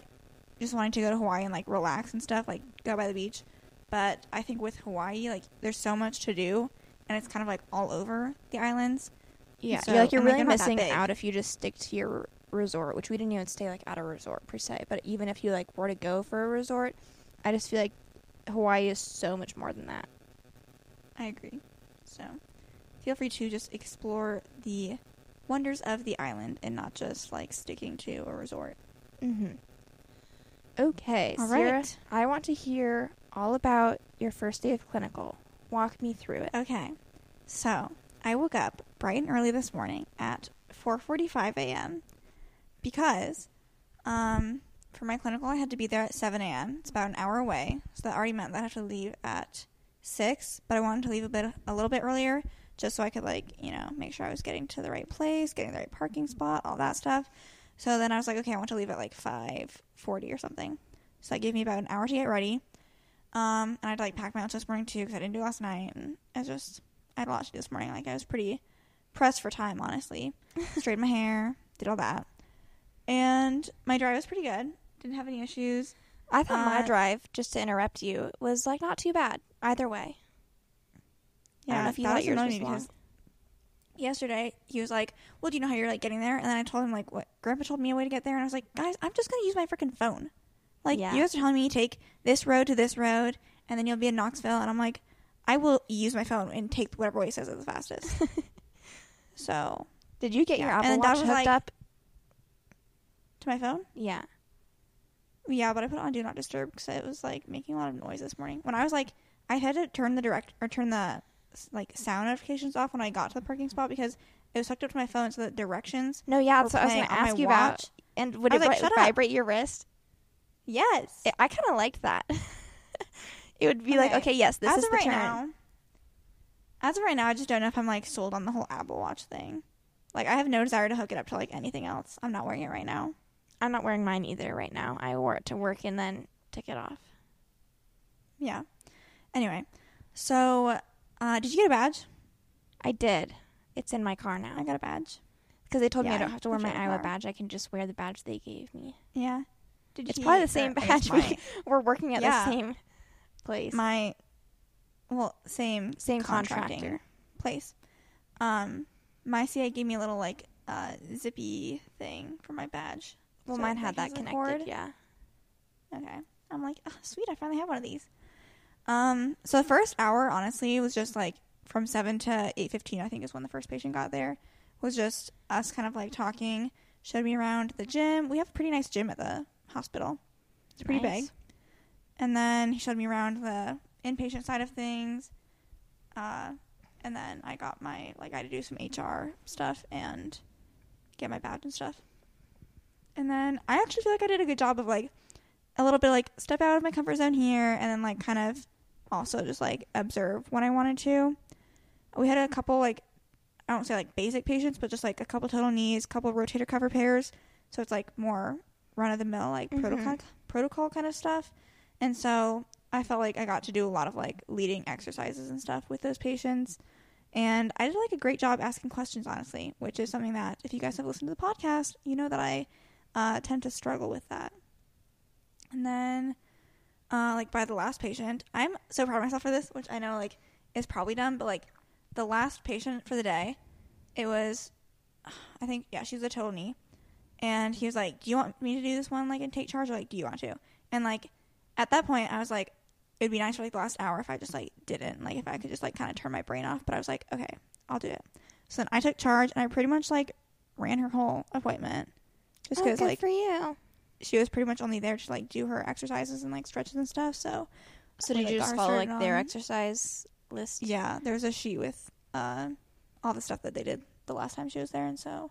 just wanting to go to Hawaii and like relax and stuff, like go by the beach. But I think with Hawaii, like there's so much to do, and it's kind of like all over the islands. Yeah. So- you're like you're really they're not that missing out if you just stick to your resort, which we didn't even stay like at a resort per se. But even if you like were to go for a resort, I just feel like Hawaii is so much more than that. I agree. So feel free to just explore the wonders of the island and not just like sticking to a resort. Mm-hmm. Okay, All Ciera, right. I want to hear all about your first day of clinical. Walk me through it. Okay. So, I woke up bright and early this morning at 4:45 a.m. because um for my clinical I had to be there at 7 a.m. It's about an hour away, so that already meant that I had to leave at 6, but I wanted to leave a bit a little bit earlier just so I could like, you know, make sure I was getting to the right place, getting the right parking spot, all that stuff. So then I was like, okay, I want to leave at like 5:40 or something. So that gave me about an hour to get ready. Um, and I had to like pack my lunch this morning too because I didn't do it last night, and I just I had a lot to do this morning. Like I was pretty pressed for time, honestly. [laughs] Straightened my hair, did all that, and my drive was pretty good. Didn't have any issues. I thought my Uh, drive, just to interrupt you, was like not too bad either way. I don't know if you that thought was yours annoying was me long. because yesterday he was like, "Well, do you know how you're like getting there?" And then I told him like, "What? Grandpa told me a way to get there," and I was like, "Guys, I'm just gonna use my freaking phone. Like Yeah. you guys are telling me take this road to this road, and then you'll be in Knoxville," and I'm like, "I will use my phone and take whatever way he says is the fastest." [laughs] so Did you get your Yeah, and Apple Dad Watch was hooked like- up? To my phone. Yeah. Yeah, but I put it on do not disturb because it was like making a lot of noise this morning. When I was like, I had to turn the direct or turn the like sound notifications off when I got to the parking spot because it was hooked up to my phone, so the directions. No, yeah, that's what I was going to ask you about. And would it like, vi- "Shut up." vibrate your wrist? Yes. I, I kind of liked that. [laughs] it would be like, Okay. okay, yes, this as is of the right turn. now. As of right now, I just don't know if I'm like sold on the whole Apple Watch thing. Like, I have no desire to hook it up to like anything else. I'm not wearing it right now. I'm not wearing mine either right now. I wore it to work and then took it off. Yeah. Anyway, so uh, did you get a badge? I did. It's in my car now. I got a badge. because they told me I don't have to wear my it in the Iowa car. badge. I can just wear the badge they gave me. Yeah. Did you It's probably the same badge. We, [laughs] we're working at Yeah. the same place. my well, same same contracting contractor. place. Um, my CA gave me a little like uh, zippy thing for my badge. Well, So mine had that connected. cord. Yeah. Okay. I'm like, oh, sweet, I finally have one of these. Um, so the first hour, honestly, was just like from seven to eight fifteen. I think is when the first patient got there. Was just us kind of like talking. Showed me around the gym. We have a pretty nice gym at the hospital. It's pretty Nice. big. And then he showed me around the inpatient side of things. Uh, and then I got my like I had to do some HR stuff and get my badge and stuff. And then I actually feel like I did a good job of like a little bit like step out of my comfort zone here and then like kind of also just like observe when I wanted to. We had a couple like I don't say like basic patients, but just like a couple total knees, couple rotator cuff repairs. So it's like more run of the mill like Mhm. protocol protocol kind of stuff. And so I felt like I got to do a lot of like leading exercises and stuff with those patients. And I did like a great job asking questions, honestly, which is something that if you guys have listened to the podcast, you know that I uh, tend to struggle with that. And then, uh, like by the last patient, I'm so proud of myself for this, which I know like is probably dumb, but like the last patient for the day, it was, I think yeah, she was a total knee, and he was like, "Do you want me to do this one like and take charge, or like do you want to?" And like at that point, I was like, it'd be nice for like the last hour if I just like didn't, like if I could just like kind of turn my brain off. But I was like, okay, I'll do it. So then I took charge, and I pretty much like ran her whole appointment, just Oh, because good like for you. she was pretty much only there to like do her exercises and like stretches and stuff. So So did like, you just follow like their on- exercise list? yeah, there was a sheet with uh, all the stuff that they did the last time she was there, and so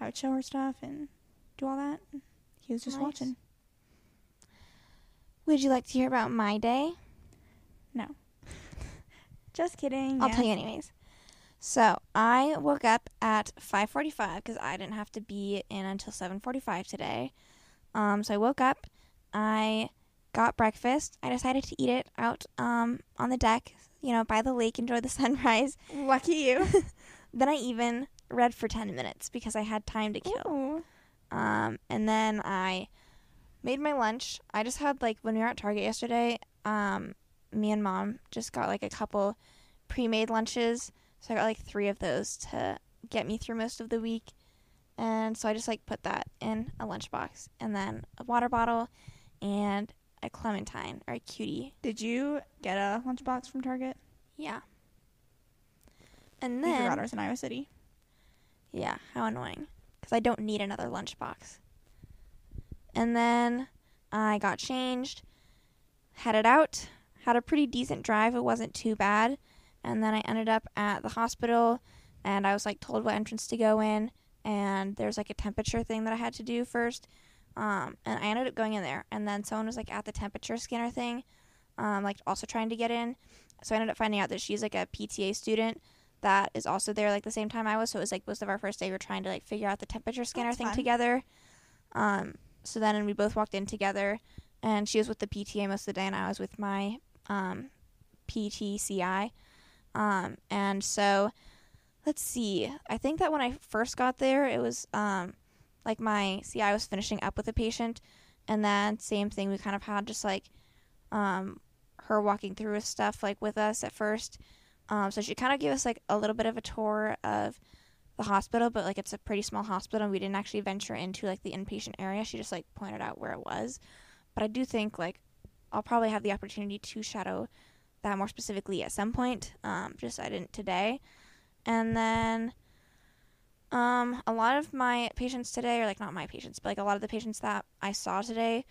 I would show her stuff and do all that. He was just Nice. watching. Would you like to hear about my day? No. [laughs] just kidding. I'll yeah. tell you anyways. So I woke up at 5:45 because I didn't have to be in until 7:45 today. Um, so I woke up, I got breakfast. I decided to eat it out um, on the deck, you know, by the lake, enjoy the [laughs] sunrise. Lucky you. [laughs] Then I even read for 10 minutes because I had time to kill. Um, and then I made my lunch. I just had like when we were at Target yesterday, um, me and mom just got like a couple pre-made lunches. So I got like three of those to get me through most of the week. And so I just like put that in a lunchbox and then a water bottle and a clementine or a cutie. Did you get a lunchbox from Target? Yeah. And then We forgot ours in Iowa City. Yeah, how annoying. Because I don't need another lunchbox. And then I got changed, headed out, had a pretty decent drive. It wasn't too bad. And then I ended up at the hospital and I was like told what entrance to go in. And there's like a temperature thing that I had to do first. Um, and I ended up going in there. And then someone was like at the temperature scanner thing, um, like also trying to get in. So I ended up finding out that she's like a PTA student that is also there like the same time I was. So it was like most of our first day we were trying to like figure out the temperature scanner That's thing fun. together. Um, so then we both walked in together, and she was with the PTA most of the day, and I was with my um, PTCI. Um, and so let's see. I think that when I first got there, it was um, like my CI was finishing up with a patient, and then same thing. We kind of had just like um, her walking through with stuff like with us at first. Um, so she kind of gave us like a little bit of a tour of the hospital, but like it's a pretty small hospital, and we didn't actually venture into like the inpatient area. She just like pointed out where it was. But I do think like I'll probably have the opportunity to shadow that more specifically at some point. Um, just I didn't today. And then um, a lot of my patients today, or like not my patients, but like a lot of the patients that I saw today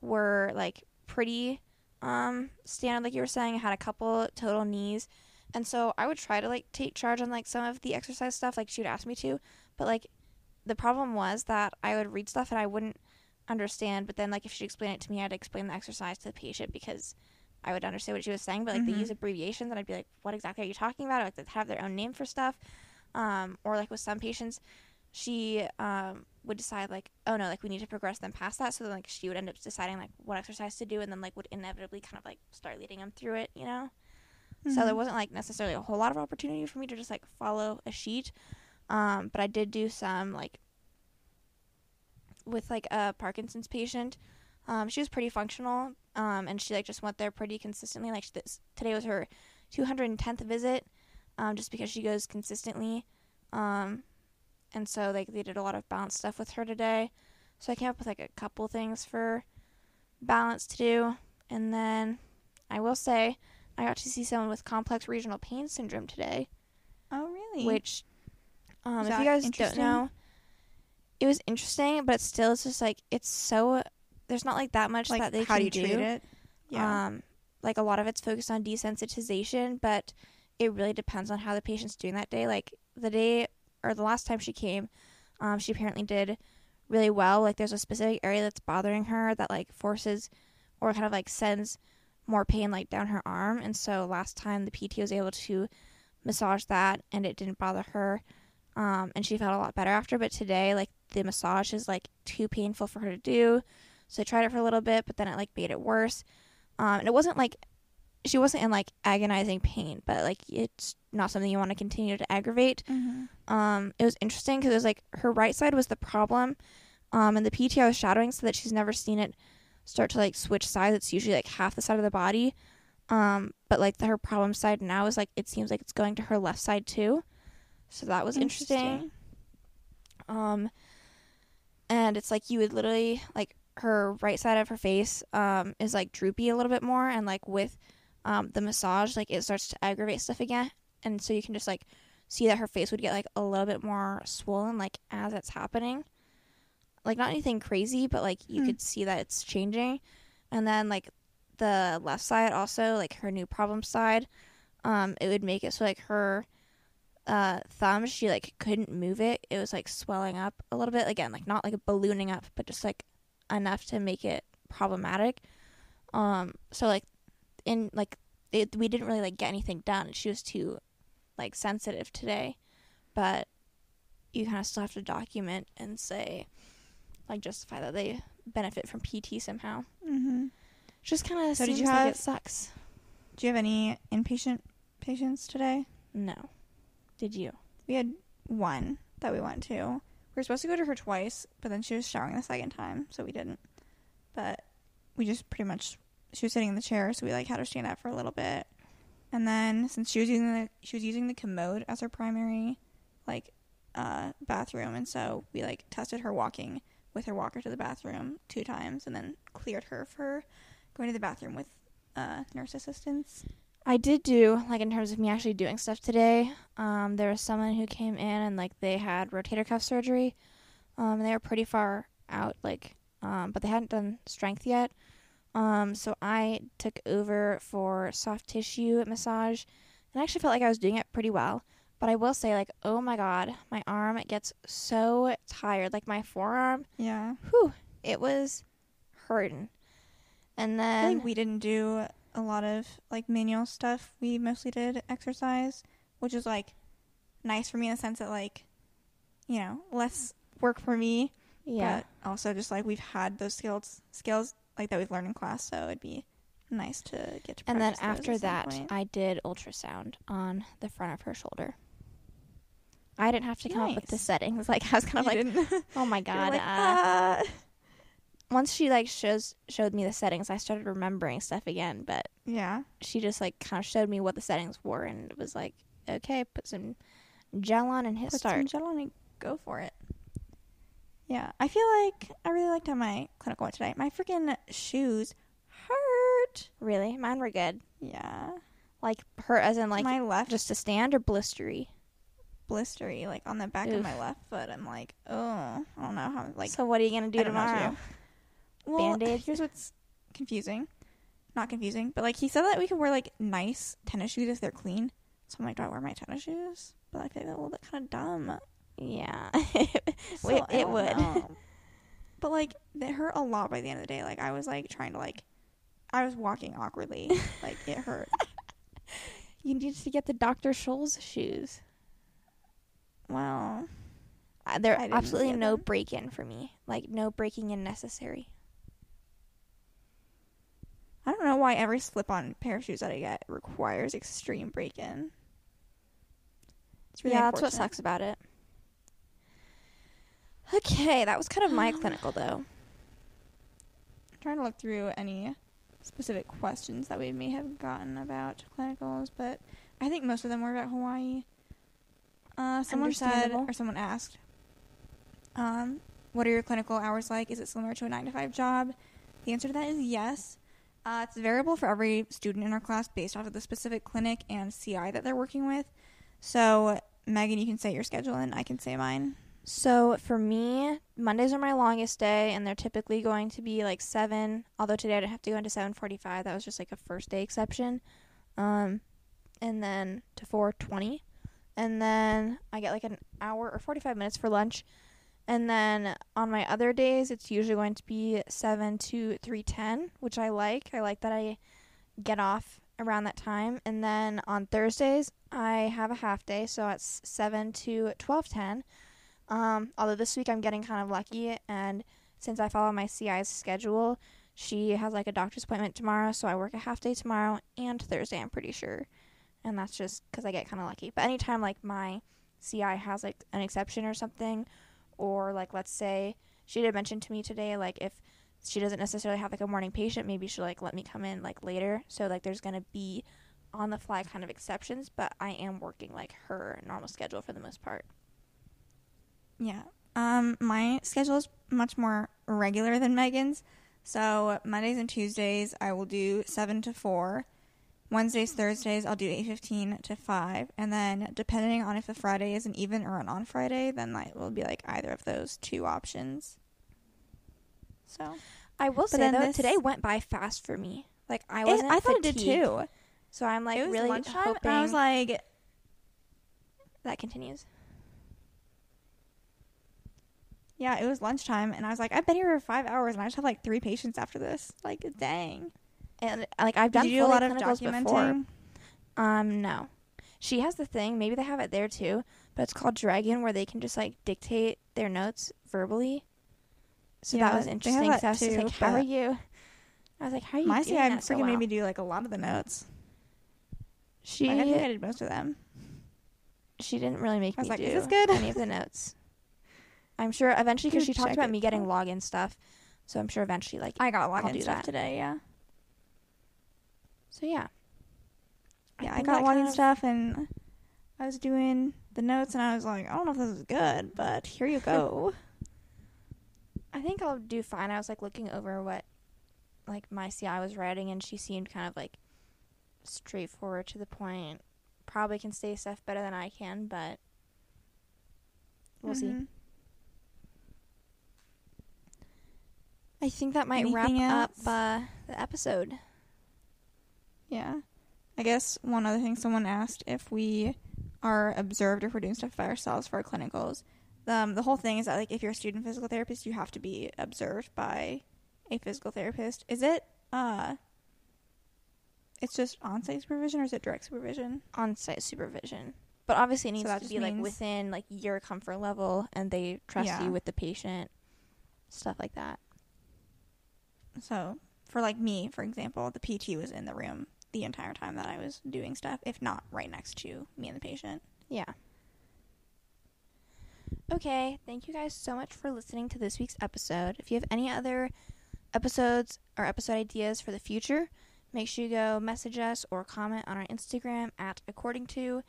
were like pretty um, standard, like you were saying. I had a couple total knees. And so I would try to like take charge on like some of the exercise stuff, like she would ask me to. But like the problem was that I would read stuff and I wouldn't understand. But then, like, if she explained it to me, I had to explain the exercise to the patient because I would understand what she was saying. But like, they use abbreviations, and I'd be like, "What exactly are you talking about?" Like, they have their own name for stuff. Um, or like with some patients, she um, would decide like, "Oh no, like we need to progress them past that." So then, like, she would end up deciding like what exercise to do, and then like would inevitably kind of like start leading them through it. You know. So there wasn't like necessarily a whole lot of opportunity for me to just like follow a sheet. Um, but I did do some like with like a Parkinson's patient. Um, she was pretty functional, um, and she like just went there pretty consistently. Like this today was her 210th visit, um, just because she goes consistently, um, and so like they did a lot of balance stuff with her today. So I came up with like a couple things for balance to do, and then I will say I got to see someone with complex regional pain syndrome today Oh, really? which um, if you guys don't know, it was interesting, but still, it's just like it's so there's not like that much like, that they how can do you do. treat it? Yeah. Um, like a lot of it's focused on desensitization, but it really depends on how the patient's doing that day. Like the day or the last time she came, um, she apparently did really well. Like there's a specific area that's bothering her that like forces or kind of like sends more pain like down her arm. And so last time the PT was able to massage that and it didn't bother her. Um, and she felt a lot better after. But today, like the massage is like too painful for her to do. So I tried it for a little bit, but then it like made it worse. Um, and it wasn't like she wasn't in like agonizing pain, but like it's not something you want to continue to aggravate. mm-hmm. Um, it was interesting because it was like her right side was the problem, um, and the PT I was shadowing so that she's never seen it start to like switch sides. It's usually like half the side of the body, um, but like the, her problem side now is like it seems like it's going to her left side too. So that was interesting. Um, and it's like you would literally like her right side of her face um is like droopy a little bit more, and like with um the massage, like it starts to aggravate stuff again, and so you can just like see that her face would get like a little bit more swollen like as it's happening. Like not anything crazy, but like you Hmm. could see that it's changing. And then like the left side also, like her new problem side, um, it would make it so like her uh thumb, she like couldn't move it. It was like swelling up a little bit. Again, like not like ballooning up, but just like enough to make it problematic. Um so like in like it, we didn't really like get anything done. She was too like sensitive today, but you kind of still have to document and say, like, justify that they benefit from PT somehow. Mm-hmm. Just kind of So did seems you like have- it sucks. Do you have any inpatient patients today? No, did you? We had one that we went to. We were supposed to go to her twice, but then she was showering the second time, so we didn't. But we just pretty much she was sitting in the chair, so we like had her stand up for a little bit. And then since she was using the she was using the commode as her primary like uh bathroom and so we like tested her walking with her walker to the bathroom two times and then cleared her for going to the bathroom with uh nurse assistants. I did do like in terms of me actually doing stuff today. Um, there was someone who came in and like they had rotator cuff surgery. Um, and they were pretty far out, like, um, but they hadn't done strength yet. Um, so I took over for soft tissue massage, and I actually felt like I was doing it pretty well. But I will say, like, oh my god, my arm gets so tired. Like my forearm, Yeah. whew, it was hurting. And I then think we didn't do a lot of like manual stuff. We mostly did exercise, which is like nice for me in the sense that like, you know, less work for me. yeah, But also just like we've had those skills skills like that we've learned in class, so it'd be nice to get to. And then after that, point. I did ultrasound on the front of her shoulder. I didn't have to come up with the settings. [laughs] Like I was kind of You like, oh my [laughs] god. like, uh, "Ah." Once she like shows showed me the settings, I started remembering stuff again. But yeah. she just like kind of showed me what the settings were, and it was like, okay, put some gel on and hit Put start. some gel on and go for it. Yeah, I feel like I really liked how my clinical went today. My freaking shoes hurt. Really, mine were good. Yeah, Like hurt as in like my left just to stand or blistery. blistery, like on the back of my left foot. I'm like, oh, I don't know how. Like, so what are you gonna do I don't know what to tomorrow? Well, Band-Aid? here's what's confusing. Not confusing, but like he said that we could wear like nice tennis shoes if they're clean. So I'm like, do I wear my tennis shoes? But I feel like a little bit kind of dumb. Yeah, [laughs] [laughs] So it, it would. know. [laughs] But like it hurt a lot by the end of the day. Like I was like trying to like I was walking awkwardly. like it hurt. You need to get the Dr. Scholl's shoes. Well, Uh, They're absolutely no break in for me. Like no breaking in necessary. I don't know why every slip-on pair of shoes that I get requires extreme break-in. It's really yeah, that's what sucks about it. Okay, that was kind of my [sighs] clinical though. I'm trying to look through any specific questions that we may have gotten about clinicals, but I think most of them were about Hawaii. Uh, someone said, or someone asked, um, "What are your clinical hours like? Is it similar to a nine to five job?" The answer to that is yes. Uh, it's variable for every student in our class based off of the specific clinic and CI that they're working with. So, Megan, you can say your schedule, and I can say mine. So for me, Mondays are my longest day, and they're typically going to be like seven. Although today I didn't have to go into seven forty-five. That was just like a first day exception. Um, and then to four twenty, and then I get like an hour or forty-five minutes for lunch. And then on my other days, it's usually going to be seven to three ten, which I like. I like that I get off around that time. And then on Thursdays, I have a half day, so it's seven to twelve ten. Um, although this week I'm getting kind of lucky, and since I follow my CI's schedule, she has like a doctor's appointment tomorrow, so I work a half day tomorrow and Thursday, I'm pretty sure. And that's just because I get kind of lucky. But anytime like my CI has like an exception or something, or like let's say she did mention to me today, like if she doesn't necessarily have like a morning patient, maybe she'll like let me come in like later. So like there's gonna be on the fly kind of exceptions, but I am working like her normal schedule for the most part. Yeah. Um, my schedule is much more regular than Megan's. So Mondays and Tuesdays I will do seven to four. Wednesdays, Thursdays I'll do eight fifteen to five, and then depending on if the Friday is an even or an on Friday, then it will be like either of those two options. So I will say though, this- today went by fast for me. Like I wasn't. I thought it did too. So I'm like it was really lunchtime, hoping I was like, that continues. yeah, it was lunchtime, and I was like, I've been here for five hours, and I just have like three patients after this. Like, dang. And like I've Did done you do a lot of documenting? before. Um, no. She has the thing. Maybe they have it there too, but it's called Dragon, where they can just like dictate their notes verbally. So Yeah, that was interesting. that I was too, like, "How are you?" I was like, "How are you?" My doing CI that so freaking made well?" me do like a lot of the notes. She Like, I think I did most of them. she didn't really make I was me like, do "Is this good?" any of the notes. I'm sure eventually because she talked about it, me getting login stuff, so I'm sure eventually like I got login stuff that. today. Yeah, so yeah. yeah. I, think got of- stuff, and I was doing the notes, and I was like, I don't know if this is good, but here you go. [laughs] I think I'll do fine. I was like looking over what like my CI was writing and she seemed kind of like straightforward to the point. Probably can say stuff better than I can, but we'll see. Mhm. I think that might wrap Anything up uh, the episode. Yeah. I guess one other thing someone asked if we are observed if we're doing stuff by ourselves for our clinicals. Um, the whole thing is that like if you're a student physical therapist, you have to be observed by a physical therapist. Is it uh it's just on-site supervision or is it direct supervision? on site supervision. But obviously it needs that to be like within like your comfort level and they trust Yeah. you with the patient. Stuff like that. So for like me, for example, the PT was in the room the entire time that I was doing stuff, if not right next to me and the patient. Yeah. Okay, thank you guys so much for listening to this week's episode. If you have any other episodes or episode ideas for the future, make sure you go message us or comment on our Instagram at According Two,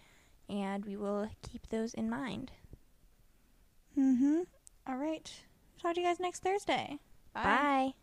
and we will keep those in mind. Mm-hmm. All right. Talk to you guys next Thursday. Bye.